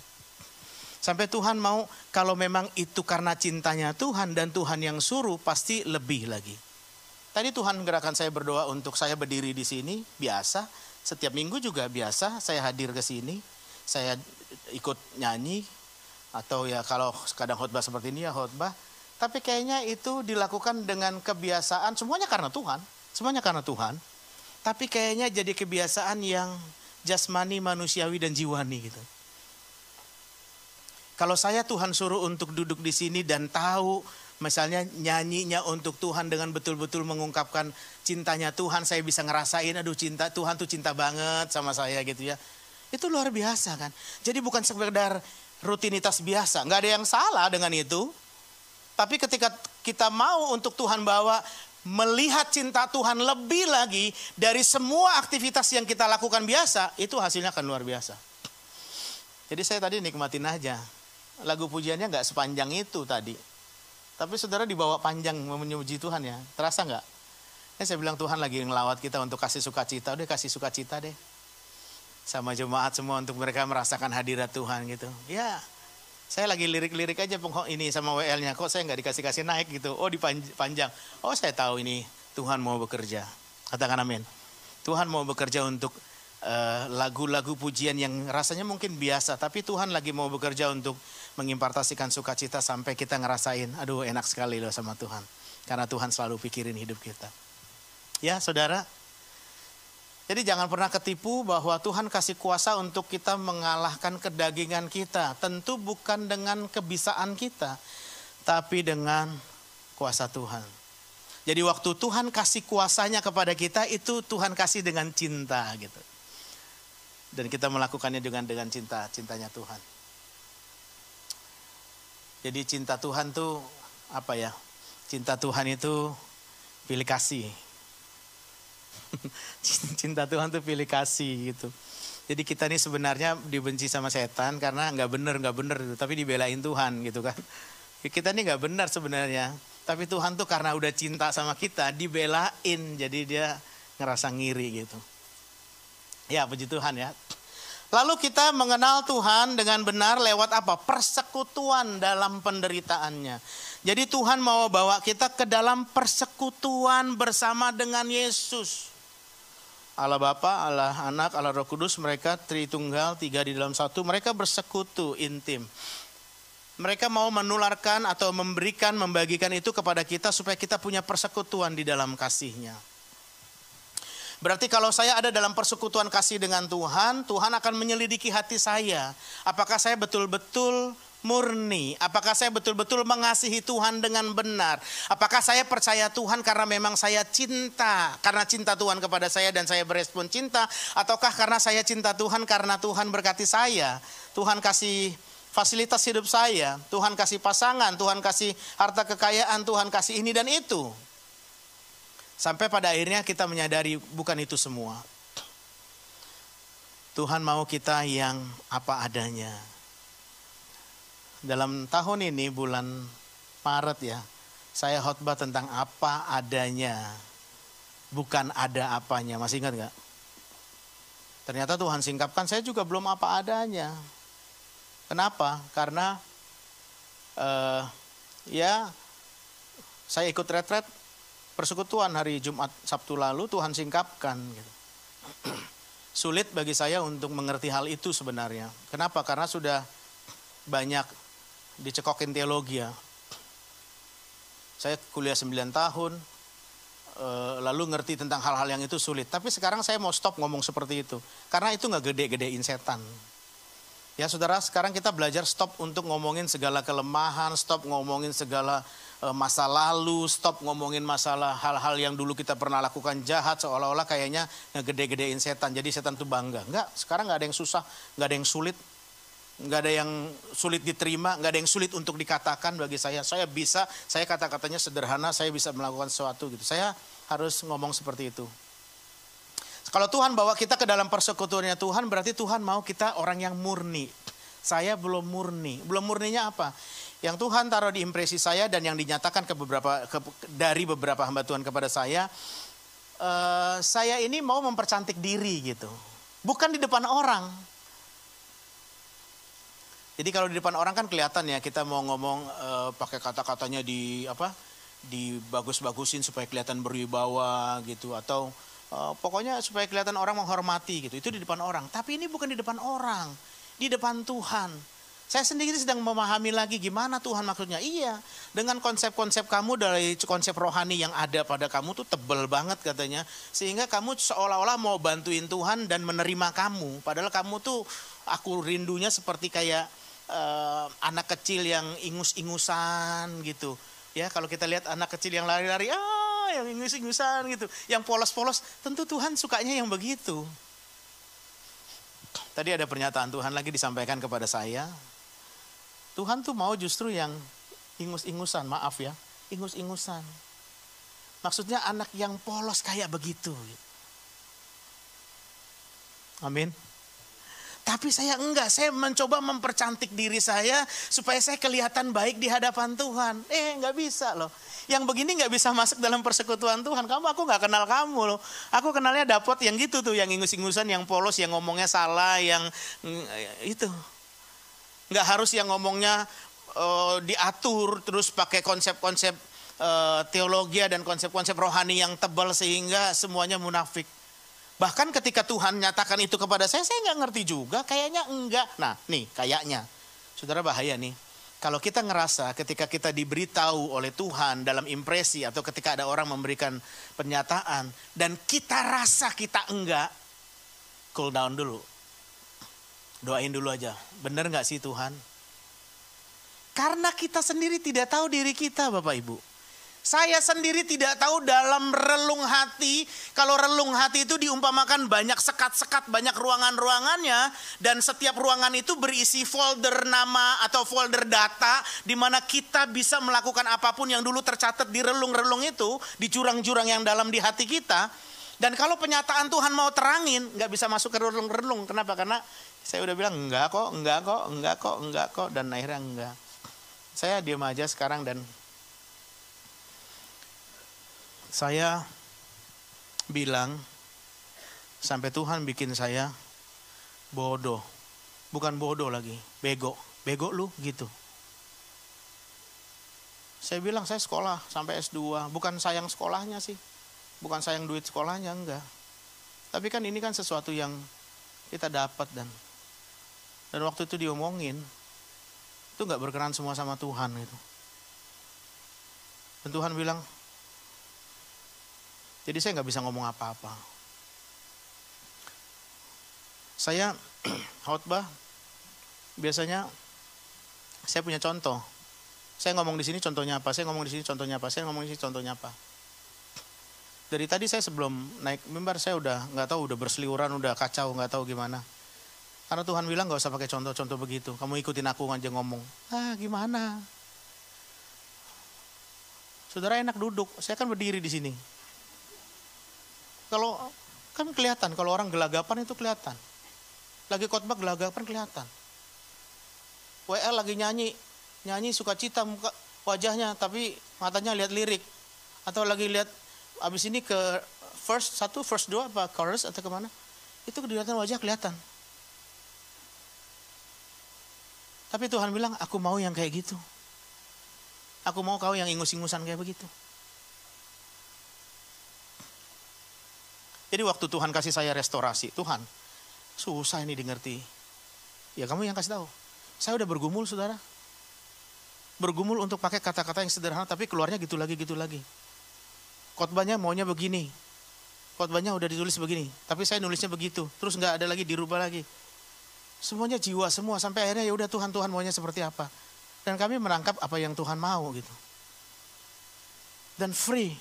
Sampai Tuhan mau kalau memang itu karena cintanya Tuhan dan Tuhan yang suruh pasti lebih lagi. Tadi Tuhan gerakan saya berdoa untuk saya berdiri di sini biasa, setiap minggu juga biasa saya hadir ke sini, saya ikut nyanyi atau ya kalau kadang khotbah seperti ini ya khotbah. Tapi kayaknya itu dilakukan dengan kebiasaan semuanya karena Tuhan, semuanya karena Tuhan. Tapi kayaknya jadi kebiasaan yang jasmani, manusiawi dan jiwani gitu. Kalau saya Tuhan suruh untuk duduk di sini dan tahu misalnya nyanyinya untuk Tuhan dengan betul-betul mengungkapkan cintanya Tuhan, saya bisa ngerasain aduh cinta Tuhan tuh cinta banget sama saya gitu ya. Itu luar biasa kan. Jadi bukan sekedar rutinitas biasa, nggak ada yang salah dengan itu. Tapi ketika kita mau untuk Tuhan bawa melihat cinta Tuhan lebih lagi dari semua aktivitas yang kita lakukan biasa, itu hasilnya akan luar biasa. Jadi saya tadi nikmatin aja lagu pujiannya nggak sepanjang itu tadi. Tapi saudara dibawa panjang memuji Tuhan ya. Terasa nggak? Ya saya bilang Tuhan lagi ngelawat kita untuk kasih sukacita. Udah kasih sukacita deh. Sama jemaat semua untuk mereka merasakan hadirat Tuhan gitu. Ya saya lagi lirik-lirik aja ini sama WL-nya. Kok saya nggak dikasih-kasih naik gitu. Oh dipanjang. Oh saya tahu ini Tuhan mau bekerja. Katakan amin. Tuhan mau bekerja untuk eh, lagu-lagu uh, pujian yang rasanya mungkin biasa, tapi Tuhan lagi mau bekerja untuk mengimpartasikan sukacita sampai kita ngerasain, aduh enak sekali loh sama Tuhan. Karena Tuhan selalu pikirin hidup kita. Ya saudara, jadi jangan pernah ketipu bahwa Tuhan kasih kuasa untuk kita mengalahkan kedagingan kita. Tentu bukan dengan kebisaan kita, tapi dengan kuasa Tuhan. Jadi waktu Tuhan kasih kuasanya kepada kita itu Tuhan kasih dengan cinta gitu. Dan kita melakukannya dengan dengan cinta, cintanya Tuhan. Jadi cinta Tuhan tuh apa ya? Cinta Tuhan itu pilih kasih. cinta Tuhan tuh pilih kasih gitu. Jadi kita ini sebenarnya dibenci sama setan karena nggak bener nggak bener gitu, tapi dibelain Tuhan gitu kan. Kita ini nggak benar sebenarnya, tapi Tuhan tuh karena udah cinta sama kita dibelain, jadi dia ngerasa ngiri gitu. Ya puji Tuhan ya. Lalu kita mengenal Tuhan dengan benar lewat apa? Persekutuan dalam penderitaannya. Jadi Tuhan mau bawa kita ke dalam persekutuan bersama dengan Yesus. Allah Bapa, Allah Anak, Allah Roh Kudus, mereka Tritunggal, tiga di dalam satu, mereka bersekutu intim. Mereka mau menularkan atau memberikan, membagikan itu kepada kita supaya kita punya persekutuan di dalam kasihnya. Berarti kalau saya ada dalam persekutuan kasih dengan Tuhan, Tuhan akan menyelidiki hati saya. Apakah saya betul-betul murni? Apakah saya betul-betul mengasihi Tuhan dengan benar? Apakah saya percaya Tuhan karena memang saya cinta, karena cinta Tuhan kepada saya dan saya berespon cinta, ataukah karena saya cinta Tuhan karena Tuhan berkati saya? Tuhan kasih fasilitas hidup saya, Tuhan kasih pasangan, Tuhan kasih harta kekayaan, Tuhan kasih ini dan itu. Sampai pada akhirnya kita menyadari bukan itu semua. Tuhan mau kita yang apa adanya. Dalam tahun ini bulan Maret ya, saya khotbah tentang apa adanya. Bukan ada apanya, masih ingat gak? Ternyata Tuhan singkapkan saya juga belum apa adanya. Kenapa? Karena uh, ya saya ikut retret persekutuan hari Jumat Sabtu lalu Tuhan singkapkan gitu. Sulit bagi saya untuk mengerti hal itu sebenarnya. Kenapa? Karena sudah banyak dicekokin teologi ya. Saya kuliah 9 tahun, eh, lalu ngerti tentang hal-hal yang itu sulit. Tapi sekarang saya mau stop ngomong seperti itu. Karena itu nggak gede-gedein setan. Ya saudara, sekarang kita belajar stop untuk ngomongin segala kelemahan, stop ngomongin segala Eh, masa lalu, stop ngomongin masalah hal-hal yang dulu kita pernah lakukan jahat seolah-olah kayaknya ngegede-gedein setan. Jadi setan tuh bangga. Enggak, sekarang nggak ada yang susah, nggak ada yang sulit, nggak ada yang sulit diterima, nggak ada yang sulit untuk dikatakan bagi saya. Saya bisa, saya kata-katanya sederhana, saya bisa melakukan sesuatu gitu. Saya harus ngomong seperti itu. Kalau Tuhan bawa kita ke dalam persekutuannya Tuhan berarti Tuhan mau kita orang yang murni. Saya belum murni. Belum murninya apa? Yang Tuhan taruh di impresi saya dan yang dinyatakan ke beberapa ke, dari beberapa hamba Tuhan kepada saya, uh, saya ini mau mempercantik diri gitu. Bukan di depan orang. Jadi kalau di depan orang kan kelihatan ya kita mau ngomong uh, pakai kata-katanya di apa? dibagus-bagusin supaya kelihatan berwibawa gitu atau uh, pokoknya supaya kelihatan orang menghormati gitu. Itu di depan orang. Tapi ini bukan di depan orang, di depan Tuhan. Saya sendiri sedang memahami lagi gimana Tuhan maksudnya. Iya, dengan konsep-konsep kamu dari konsep rohani yang ada pada kamu tuh tebel banget katanya. Sehingga kamu seolah-olah mau bantuin Tuhan dan menerima kamu. Padahal kamu tuh aku rindunya seperti kayak uh, anak kecil yang ingus-ingusan gitu. Ya, kalau kita lihat anak kecil yang lari-lari, ah yang ingus-ingusan gitu. Yang polos-polos, tentu Tuhan sukanya yang begitu. Tadi ada pernyataan Tuhan lagi disampaikan kepada saya. Tuhan tuh mau justru yang ingus-ingusan, maaf ya, ingus-ingusan. Maksudnya anak yang polos kayak begitu. Amin. Tapi saya enggak, saya mencoba mempercantik diri saya supaya saya kelihatan baik di hadapan Tuhan. Eh, enggak bisa loh. Yang begini enggak bisa masuk dalam persekutuan Tuhan. Kamu aku enggak kenal kamu loh. Aku kenalnya dapat yang gitu tuh, yang ingus-ingusan, yang polos, yang ngomongnya salah, yang mm, itu. Enggak harus yang ngomongnya uh, diatur terus pakai konsep-konsep uh, teologi dan konsep-konsep rohani yang tebal sehingga semuanya munafik. Bahkan ketika Tuhan nyatakan itu kepada saya, saya nggak ngerti juga. Kayaknya enggak. Nah, nih kayaknya. Saudara bahaya nih. Kalau kita ngerasa ketika kita diberitahu oleh Tuhan dalam impresi atau ketika ada orang memberikan pernyataan dan kita rasa kita enggak, cool down dulu. Doain dulu aja. Bener nggak sih Tuhan? Karena kita sendiri tidak tahu diri kita Bapak Ibu. Saya sendiri tidak tahu dalam relung hati, kalau relung hati itu diumpamakan banyak sekat-sekat, banyak ruangan-ruangannya, dan setiap ruangan itu berisi folder nama atau folder data, di mana kita bisa melakukan apa pun yang dulu tercatat di relung-relung itu, di jurang-jurang yang dalam di hati kita. Dan kalau penyataan Tuhan mau terangin, nggak bisa masuk ke relung-relung. Kenapa? Karena saya udah bilang enggak kok, enggak kok, enggak kok, enggak kok, dan akhirnya enggak. Saya diam aja sekarang dan saya bilang sampai Tuhan bikin saya bodoh. Bukan bodoh lagi, bego. Bego lu gitu. Saya bilang saya sekolah sampai S2, bukan sayang sekolahnya sih. Bukan sayang duit sekolahnya enggak. Tapi kan ini kan sesuatu yang kita dapat dan dan waktu itu diomongin itu nggak berkenan semua sama Tuhan itu. Dan Tuhan bilang, jadi saya nggak bisa ngomong apa-apa. Saya khotbah biasanya saya punya contoh. Saya ngomong di sini contohnya apa, saya ngomong di sini contohnya apa, saya ngomong di sini contohnya apa. Dari tadi saya sebelum naik mimbar saya udah nggak tahu udah berseliuran, udah kacau, nggak tahu gimana. Karena Tuhan bilang nggak usah pakai contoh-contoh begitu. Kamu ikutin aku aja ngomong. Ah gimana? Saudara enak duduk, saya kan berdiri di sini. Kalau kan kelihatan kalau orang gelagapan itu kelihatan. Lagi khotbah gelagapan kelihatan. WL lagi nyanyi, nyanyi suka cita muka wajahnya tapi matanya lihat lirik atau lagi lihat abis ini ke first satu first dua apa chorus atau ke mana itu kelihatan wajah kelihatan tapi Tuhan bilang aku mau yang kayak gitu aku mau kau yang ingus-ingusan kayak begitu Jadi waktu Tuhan kasih saya restorasi, Tuhan, susah ini dimengerti. Ya kamu yang kasih tahu. Saya udah bergumul saudara. Bergumul untuk pakai kata-kata yang sederhana tapi keluarnya gitu lagi, gitu lagi. Khotbahnya maunya begini. Khotbahnya udah ditulis begini. Tapi saya nulisnya begitu. Terus nggak ada lagi, dirubah lagi. Semuanya jiwa semua. Sampai akhirnya ya udah Tuhan, Tuhan maunya seperti apa. Dan kami menangkap apa yang Tuhan mau gitu. Dan free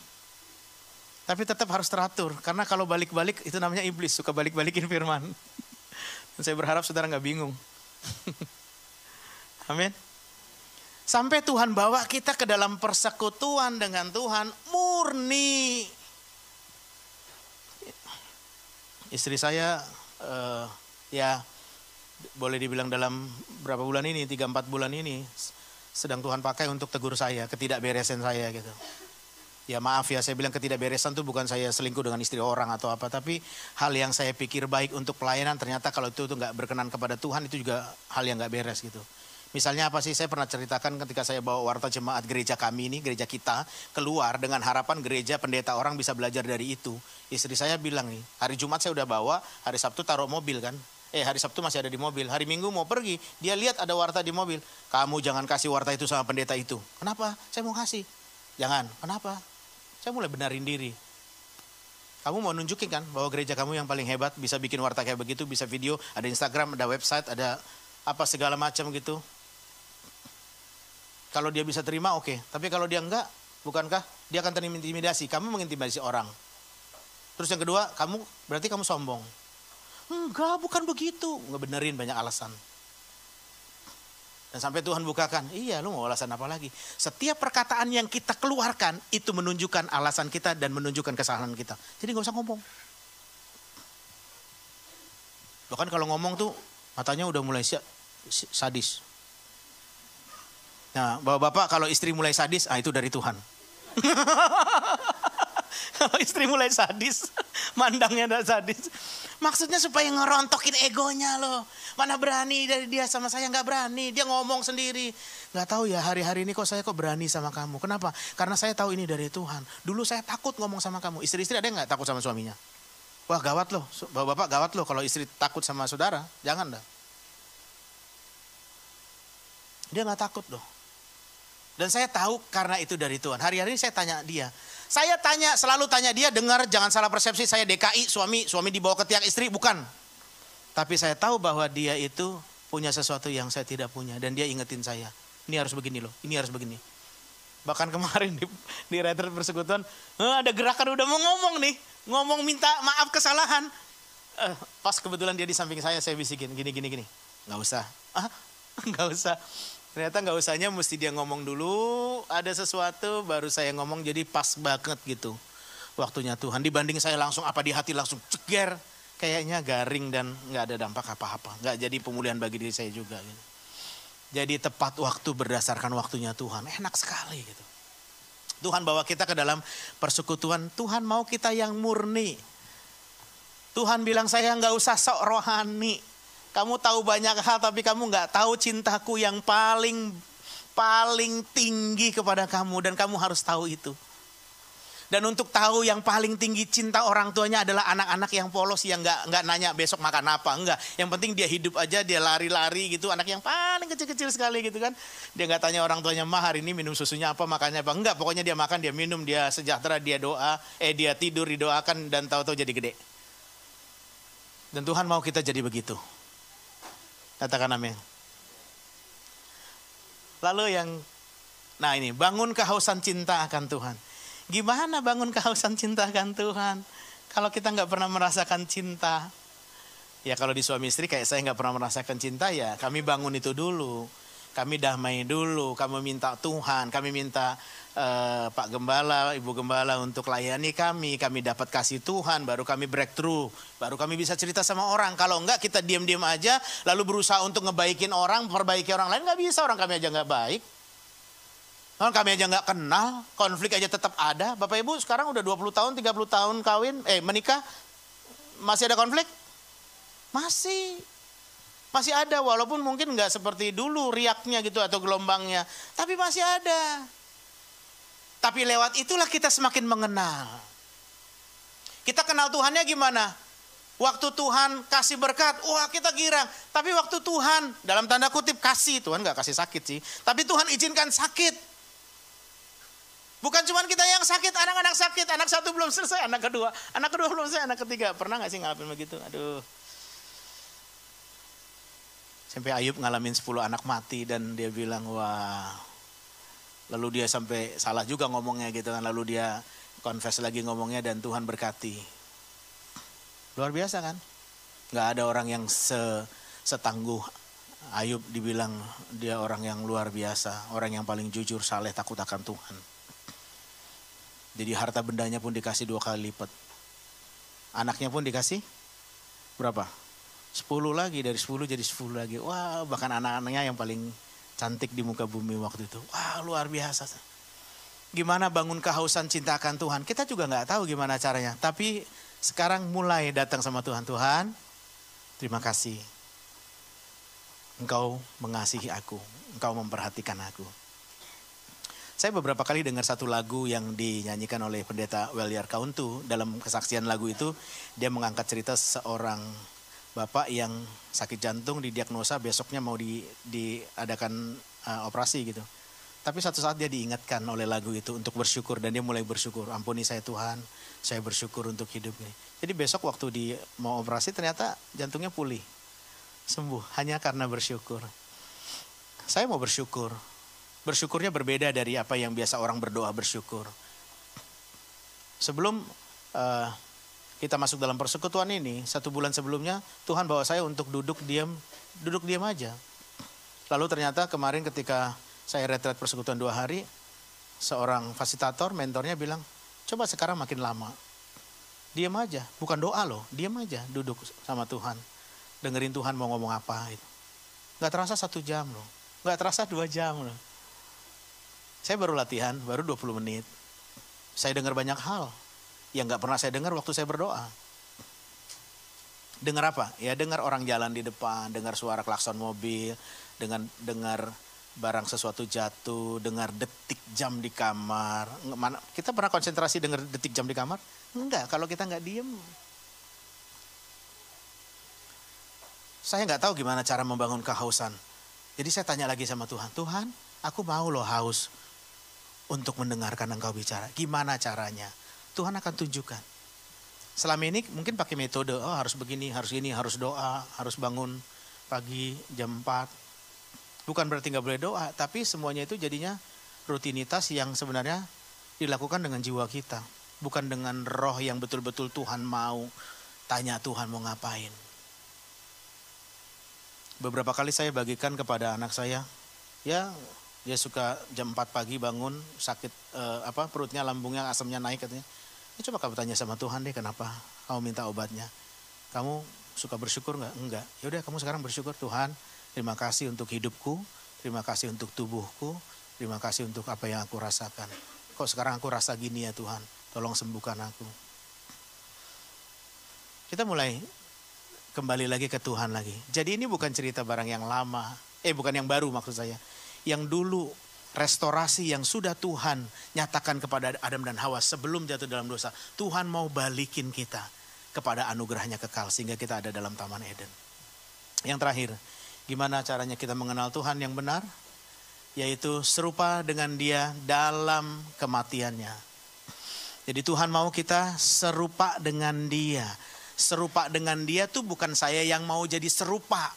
tapi tetap harus teratur, karena kalau balik-balik itu namanya iblis, suka balik-balikin firman. Dan saya berharap saudara nggak bingung. Amin. Sampai Tuhan bawa kita ke dalam persekutuan dengan Tuhan murni. istri saya uh, ya boleh dibilang dalam berapa bulan ini, 3-4 bulan ini sedang Tuhan pakai untuk tegur saya, ketidakberesan saya gitu. Ya maaf ya, saya bilang ketidakberesan itu bukan saya selingkuh dengan istri orang atau apa, tapi hal yang saya pikir baik untuk pelayanan ternyata kalau itu tuh nggak berkenan kepada Tuhan itu juga hal yang nggak beres gitu. Misalnya apa sih saya pernah ceritakan ketika saya bawa warta jemaat gereja kami ini, gereja kita keluar dengan harapan gereja pendeta orang bisa belajar dari itu. Istri saya bilang nih, hari Jumat saya udah bawa, hari Sabtu taruh mobil kan. Eh hari Sabtu masih ada di mobil, hari Minggu mau pergi, dia lihat ada warta di mobil. Kamu jangan kasih warta itu sama pendeta itu. Kenapa? Saya mau kasih. Jangan. Kenapa? Saya mulai benarin diri. Kamu mau nunjukin kan bahwa gereja kamu yang paling hebat bisa bikin warta kayak begitu, bisa video, ada Instagram, ada website, ada apa segala macam gitu. Kalau dia bisa terima oke, okay. tapi kalau dia enggak, bukankah dia akan terintimidasi? Kamu mengintimidasi orang. Terus yang kedua, kamu berarti kamu sombong. Enggak, bukan begitu. benerin banyak alasan. Dan sampai Tuhan bukakan, iya lu mau alasan apa lagi? Setiap perkataan yang kita keluarkan itu menunjukkan alasan kita dan menunjukkan kesalahan kita. Jadi nggak usah ngomong. Bahkan kalau ngomong tuh matanya udah mulai sadis. Nah, bapak-bapak kalau istri mulai sadis, ah itu dari Tuhan. kalau istri mulai sadis, mandangnya udah sadis. Maksudnya supaya ngerontokin egonya loh. Mana berani dari dia sama saya nggak berani. Dia ngomong sendiri. Nggak tahu ya hari-hari ini kok saya kok berani sama kamu. Kenapa? Karena saya tahu ini dari Tuhan. Dulu saya takut ngomong sama kamu. Istri-istri ada nggak takut sama suaminya? Wah gawat loh. Bapak-bapak gawat loh kalau istri takut sama saudara. Jangan dah. Dia nggak takut loh. Dan saya tahu karena itu dari Tuhan. Hari-hari saya tanya dia. Saya tanya, selalu tanya dia, dengar jangan salah persepsi saya DKI, suami, suami dibawa ke tiang istri, bukan. Tapi saya tahu bahwa dia itu punya sesuatu yang saya tidak punya. Dan dia ingetin saya, ini harus begini loh, ini harus begini. Bahkan kemarin di, di retret persekutuan, eh, ada gerakan udah mau ngomong nih. Ngomong minta maaf kesalahan. Eh, pas kebetulan dia di samping saya, saya bisikin, gini, gini, gini. Gak usah. Ah, gak usah Ternyata nggak usahnya mesti dia ngomong dulu, ada sesuatu baru saya ngomong jadi pas banget gitu. Waktunya Tuhan dibanding saya langsung apa di hati langsung ceger, kayaknya garing dan nggak ada dampak apa-apa. Nggak jadi pemulihan bagi diri saya juga. Gitu. Jadi tepat waktu berdasarkan waktunya Tuhan, enak sekali gitu. Tuhan bawa kita ke dalam persekutuan, Tuhan mau kita yang murni. Tuhan bilang saya nggak usah sok rohani, kamu tahu banyak hal tapi kamu nggak tahu cintaku yang paling paling tinggi kepada kamu dan kamu harus tahu itu. Dan untuk tahu yang paling tinggi cinta orang tuanya adalah anak-anak yang polos yang nggak nggak nanya besok makan apa enggak. Yang penting dia hidup aja dia lari-lari gitu anak yang paling kecil-kecil sekali gitu kan. Dia nggak tanya orang tuanya mah hari ini minum susunya apa makannya apa enggak. Pokoknya dia makan dia minum dia sejahtera dia doa eh dia tidur didoakan dan tahu-tahu jadi gede. Dan Tuhan mau kita jadi begitu. Katakan amin. Lalu yang, nah ini, bangun kehausan cinta akan Tuhan. Gimana bangun kehausan cinta akan Tuhan? Kalau kita nggak pernah merasakan cinta, ya kalau di suami istri kayak saya nggak pernah merasakan cinta ya kami bangun itu dulu. Kami damai dulu, kami minta Tuhan, kami minta uh, Pak Gembala, Ibu Gembala untuk layani kami, kami dapat kasih Tuhan, baru kami breakthrough, baru kami bisa cerita sama orang. Kalau enggak kita diam-diam aja, lalu berusaha untuk ngebaikin orang, perbaiki orang lain, nggak bisa, orang kami aja nggak baik. Orang kami aja nggak kenal, konflik aja tetap ada. Bapak Ibu sekarang udah 20 tahun, 30 tahun kawin, eh menikah, masih ada konflik? Masih. Masih ada walaupun mungkin nggak seperti dulu riaknya gitu atau gelombangnya. Tapi masih ada. Tapi lewat itulah kita semakin mengenal. Kita kenal Tuhannya gimana? Waktu Tuhan kasih berkat, wah kita girang. Tapi waktu Tuhan, dalam tanda kutip kasih, Tuhan gak kasih sakit sih. Tapi Tuhan izinkan sakit. Bukan cuma kita yang sakit, anak-anak sakit. Anak satu belum selesai, anak kedua. Anak kedua belum selesai, anak ketiga. Pernah gak sih ngalamin begitu? Aduh. Sampai Ayub ngalamin 10 anak mati dan dia bilang, wah Lalu dia sampai salah juga ngomongnya gitu kan. Lalu dia confess lagi ngomongnya dan Tuhan berkati. Luar biasa kan? Gak ada orang yang se, setangguh Ayub dibilang dia orang yang luar biasa. Orang yang paling jujur, saleh, takut akan Tuhan. Jadi harta bendanya pun dikasih dua kali lipat. Anaknya pun dikasih berapa? 10 lagi dari 10 jadi 10 lagi. Wah, bahkan anak-anaknya yang paling cantik di muka bumi waktu itu. Wah, luar biasa. Gimana bangun kehausan cinta akan Tuhan? Kita juga nggak tahu gimana caranya. Tapi sekarang mulai datang sama Tuhan. Tuhan, terima kasih. Engkau mengasihi aku. Engkau memperhatikan aku. Saya beberapa kali dengar satu lagu yang dinyanyikan oleh pendeta Weliar Kauntu. Dalam kesaksian lagu itu, dia mengangkat cerita seorang bapak yang sakit jantung didiagnosa besoknya mau di, diadakan uh, operasi gitu. Tapi satu saat dia diingatkan oleh lagu itu untuk bersyukur dan dia mulai bersyukur. Ampuni saya Tuhan, saya bersyukur untuk hidup ini. Jadi besok waktu di mau operasi ternyata jantungnya pulih. Sembuh hanya karena bersyukur. Saya mau bersyukur. Bersyukurnya berbeda dari apa yang biasa orang berdoa bersyukur. Sebelum uh, kita masuk dalam persekutuan ini, satu bulan sebelumnya Tuhan bawa saya untuk duduk diam, duduk diam aja. Lalu ternyata kemarin ketika saya retret persekutuan dua hari, seorang fasilitator, mentornya bilang, coba sekarang makin lama. Diam aja, bukan doa loh, diam aja duduk sama Tuhan. Dengerin Tuhan mau ngomong apa. Gitu. Gak terasa satu jam loh, gak terasa dua jam loh. Saya baru latihan, baru 20 menit. Saya dengar banyak hal, yang nggak pernah saya dengar waktu saya berdoa. Dengar apa? Ya dengar orang jalan di depan, dengar suara klakson mobil, dengan dengar barang sesuatu jatuh, dengar detik jam di kamar. Mana kita pernah konsentrasi dengar detik jam di kamar? Enggak, kalau kita nggak diem. Saya nggak tahu gimana cara membangun kehausan. Jadi saya tanya lagi sama Tuhan, Tuhan, aku mau loh haus untuk mendengarkan engkau bicara. Gimana caranya? Tuhan akan tunjukkan. Selama ini mungkin pakai metode, oh harus begini, harus ini, harus doa, harus bangun pagi jam 4. Bukan berarti nggak boleh doa, tapi semuanya itu jadinya rutinitas yang sebenarnya dilakukan dengan jiwa kita. Bukan dengan roh yang betul-betul Tuhan mau tanya Tuhan mau ngapain. Beberapa kali saya bagikan kepada anak saya, ya dia suka jam 4 pagi bangun sakit eh, apa perutnya lambungnya asamnya naik katanya Ya, coba kamu tanya sama Tuhan deh kenapa kamu minta obatnya. Kamu suka bersyukur nggak? Enggak. Ya udah kamu sekarang bersyukur Tuhan. Terima kasih untuk hidupku. Terima kasih untuk tubuhku. Terima kasih untuk apa yang aku rasakan. Kok sekarang aku rasa gini ya Tuhan. Tolong sembuhkan aku. Kita mulai kembali lagi ke Tuhan lagi. Jadi ini bukan cerita barang yang lama. Eh bukan yang baru maksud saya. Yang dulu restorasi yang sudah Tuhan nyatakan kepada Adam dan Hawa sebelum jatuh dalam dosa. Tuhan mau balikin kita kepada anugerahnya kekal sehingga kita ada dalam Taman Eden. Yang terakhir, gimana caranya kita mengenal Tuhan yang benar? Yaitu serupa dengan dia dalam kematiannya. Jadi Tuhan mau kita serupa dengan dia. Serupa dengan dia tuh bukan saya yang mau jadi serupa.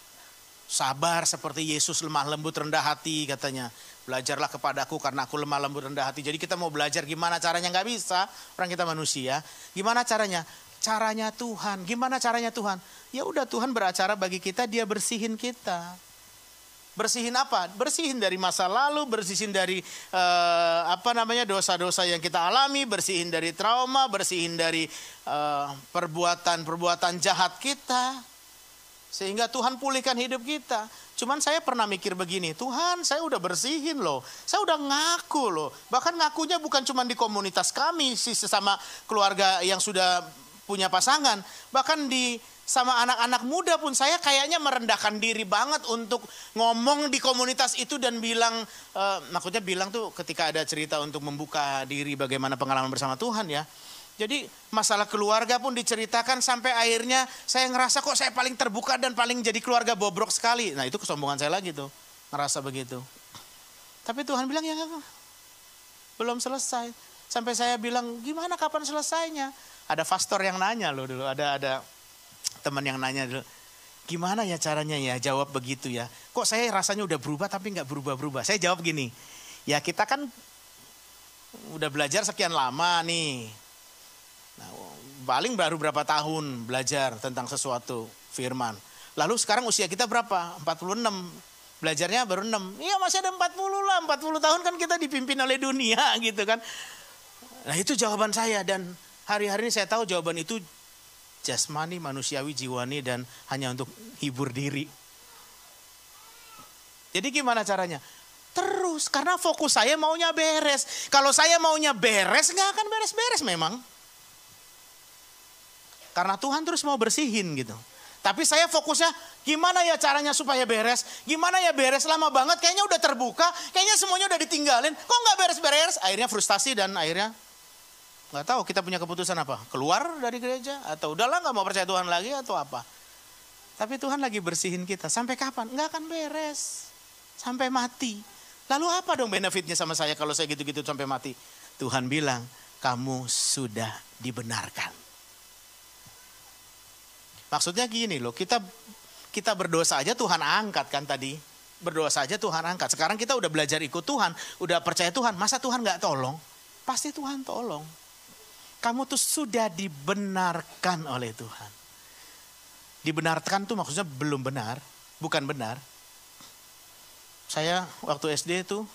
Sabar seperti Yesus lemah lembut rendah hati katanya. Belajarlah kepadaku karena aku lemah lembut rendah hati. Jadi kita mau belajar gimana caranya nggak bisa. Orang kita manusia. Gimana caranya? Caranya Tuhan. Gimana caranya Tuhan? Ya udah Tuhan beracara bagi kita, dia bersihin kita. Bersihin apa? Bersihin dari masa lalu, bersihin dari uh, apa namanya dosa-dosa yang kita alami, bersihin dari trauma, bersihin dari eh, perbuatan-perbuatan uh, jahat kita. Sehingga Tuhan pulihkan hidup kita. Cuman saya pernah mikir begini, Tuhan saya udah bersihin loh, saya udah ngaku loh. Bahkan ngakunya bukan cuma di komunitas kami, sih sesama keluarga yang sudah punya pasangan. Bahkan di sama anak-anak muda pun saya kayaknya merendahkan diri banget untuk ngomong di komunitas itu dan bilang, uh, maksudnya bilang tuh ketika ada cerita untuk membuka diri bagaimana pengalaman bersama Tuhan ya. Jadi masalah keluarga pun diceritakan sampai akhirnya saya ngerasa kok saya paling terbuka dan paling jadi keluarga bobrok sekali. Nah itu kesombongan saya lagi tuh, ngerasa begitu. Tapi Tuhan bilang ya belum selesai. Sampai saya bilang gimana kapan selesainya? Ada pastor yang nanya loh dulu, ada ada teman yang nanya dulu. Gimana ya caranya ya jawab begitu ya? Kok saya rasanya udah berubah tapi nggak berubah-berubah? Saya jawab gini, ya kita kan udah belajar sekian lama nih paling baru berapa tahun belajar tentang sesuatu firman. Lalu sekarang usia kita berapa? 46. Belajarnya baru 6. Iya masih ada 40 lah. 40 tahun kan kita dipimpin oleh dunia gitu kan. Nah itu jawaban saya dan hari-hari ini saya tahu jawaban itu jasmani, manusiawi, jiwani dan hanya untuk hibur diri. Jadi gimana caranya? Terus karena fokus saya maunya beres. Kalau saya maunya beres nggak akan beres-beres memang. Karena Tuhan terus mau bersihin gitu. Tapi saya fokusnya gimana ya caranya supaya beres? Gimana ya beres lama banget kayaknya udah terbuka, kayaknya semuanya udah ditinggalin. Kok nggak beres-beres? Akhirnya frustasi dan akhirnya nggak tahu kita punya keputusan apa? Keluar dari gereja atau udahlah nggak mau percaya Tuhan lagi atau apa? Tapi Tuhan lagi bersihin kita. Sampai kapan? Nggak akan beres. Sampai mati. Lalu apa dong benefitnya sama saya kalau saya gitu-gitu sampai mati? Tuhan bilang, kamu sudah dibenarkan. Maksudnya gini loh, kita kita berdosa aja Tuhan angkat kan tadi. Berdosa aja Tuhan angkat. Sekarang kita udah belajar ikut Tuhan, udah percaya Tuhan. Masa Tuhan nggak tolong? Pasti Tuhan tolong. Kamu tuh sudah dibenarkan oleh Tuhan. Dibenarkan tuh maksudnya belum benar, bukan benar. Saya waktu SD tuh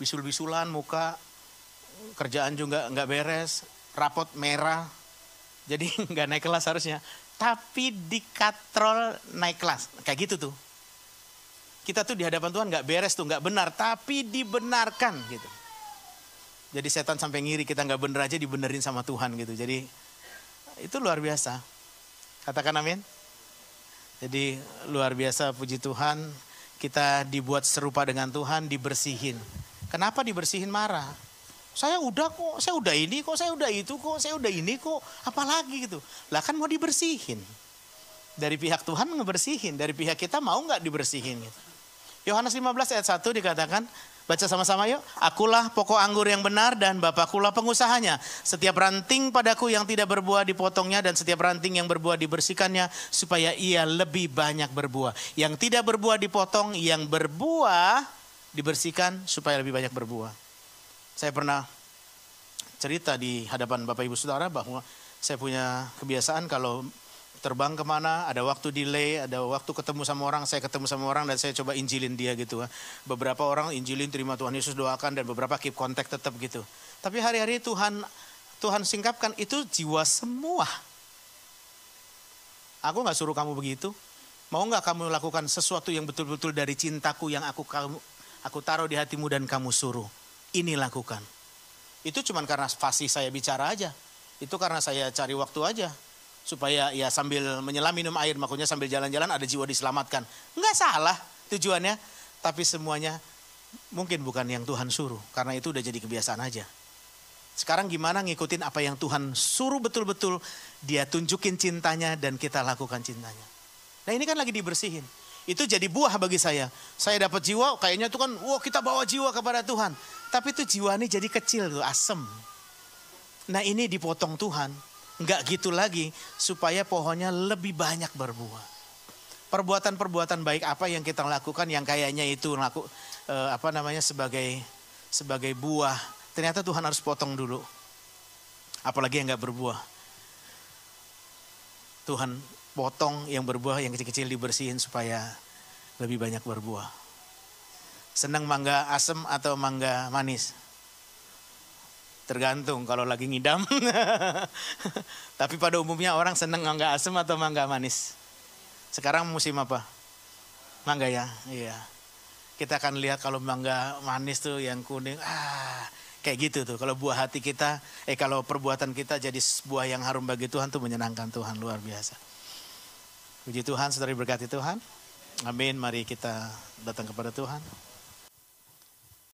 bisul-bisulan muka, kerjaan juga nggak beres, rapot merah, jadi nggak naik kelas harusnya. Tapi dikatrol naik kelas. Kayak gitu tuh. Kita tuh di hadapan Tuhan nggak beres tuh, nggak benar. Tapi dibenarkan gitu. Jadi setan sampai ngiri kita nggak bener aja dibenerin sama Tuhan gitu. Jadi itu luar biasa. Katakan amin. Jadi luar biasa puji Tuhan. Kita dibuat serupa dengan Tuhan, dibersihin. Kenapa dibersihin marah? Saya udah kok, saya udah ini kok, saya udah itu kok, saya udah ini kok, apalagi gitu. Lah kan mau dibersihin. Dari pihak Tuhan ngebersihin, dari pihak kita mau nggak dibersihin gitu. Yohanes 15 ayat 1 dikatakan, baca sama-sama yuk. Akulah pokok anggur yang benar dan Bapakkulah pengusahanya. Setiap ranting padaku yang tidak berbuah dipotongnya dan setiap ranting yang berbuah dibersihkannya supaya ia lebih banyak berbuah. Yang tidak berbuah dipotong, yang berbuah dibersihkan supaya lebih banyak berbuah. Saya pernah cerita di hadapan Bapak Ibu Saudara bahwa saya punya kebiasaan kalau terbang ke mana, ada waktu delay, ada waktu ketemu sama orang, saya ketemu sama orang dan saya coba injilin dia gitu. Beberapa orang injilin terima Tuhan Yesus doakan dan beberapa keep kontak tetap gitu. Tapi hari-hari Tuhan Tuhan singkapkan itu jiwa semua. Aku nggak suruh kamu begitu. Mau nggak kamu lakukan sesuatu yang betul-betul dari cintaku yang aku kamu aku taruh di hatimu dan kamu suruh ini lakukan. Itu cuma karena fasih saya bicara aja. Itu karena saya cari waktu aja. Supaya ya sambil menyelam minum air, makanya sambil jalan-jalan ada jiwa diselamatkan. Enggak salah tujuannya. Tapi semuanya mungkin bukan yang Tuhan suruh. Karena itu udah jadi kebiasaan aja. Sekarang gimana ngikutin apa yang Tuhan suruh betul-betul. Dia tunjukin cintanya dan kita lakukan cintanya. Nah ini kan lagi dibersihin itu jadi buah bagi saya. Saya dapat jiwa, kayaknya itu kan, wah kita bawa jiwa kepada Tuhan. Tapi itu jiwa ini jadi kecil tuh, asem. Nah ini dipotong Tuhan, nggak gitu lagi supaya pohonnya lebih banyak berbuah. Perbuatan-perbuatan baik apa yang kita lakukan yang kayaknya itu laku eh, apa namanya sebagai sebagai buah. Ternyata Tuhan harus potong dulu. Apalagi yang nggak berbuah. Tuhan potong yang berbuah yang kecil-kecil dibersihin supaya lebih banyak berbuah. Senang mangga asem atau mangga manis? Tergantung kalau lagi ngidam. Tapi pada umumnya orang senang mangga asem atau mangga manis. Sekarang musim apa? Mangga ya, iya. Kita akan lihat kalau mangga manis tuh yang kuning, ah kayak gitu tuh. Kalau buah hati kita, eh kalau perbuatan kita jadi buah yang harum bagi Tuhan tuh menyenangkan Tuhan luar biasa. Puji Tuhan, saudari berkati Tuhan. Amin. Mari kita datang kepada Tuhan.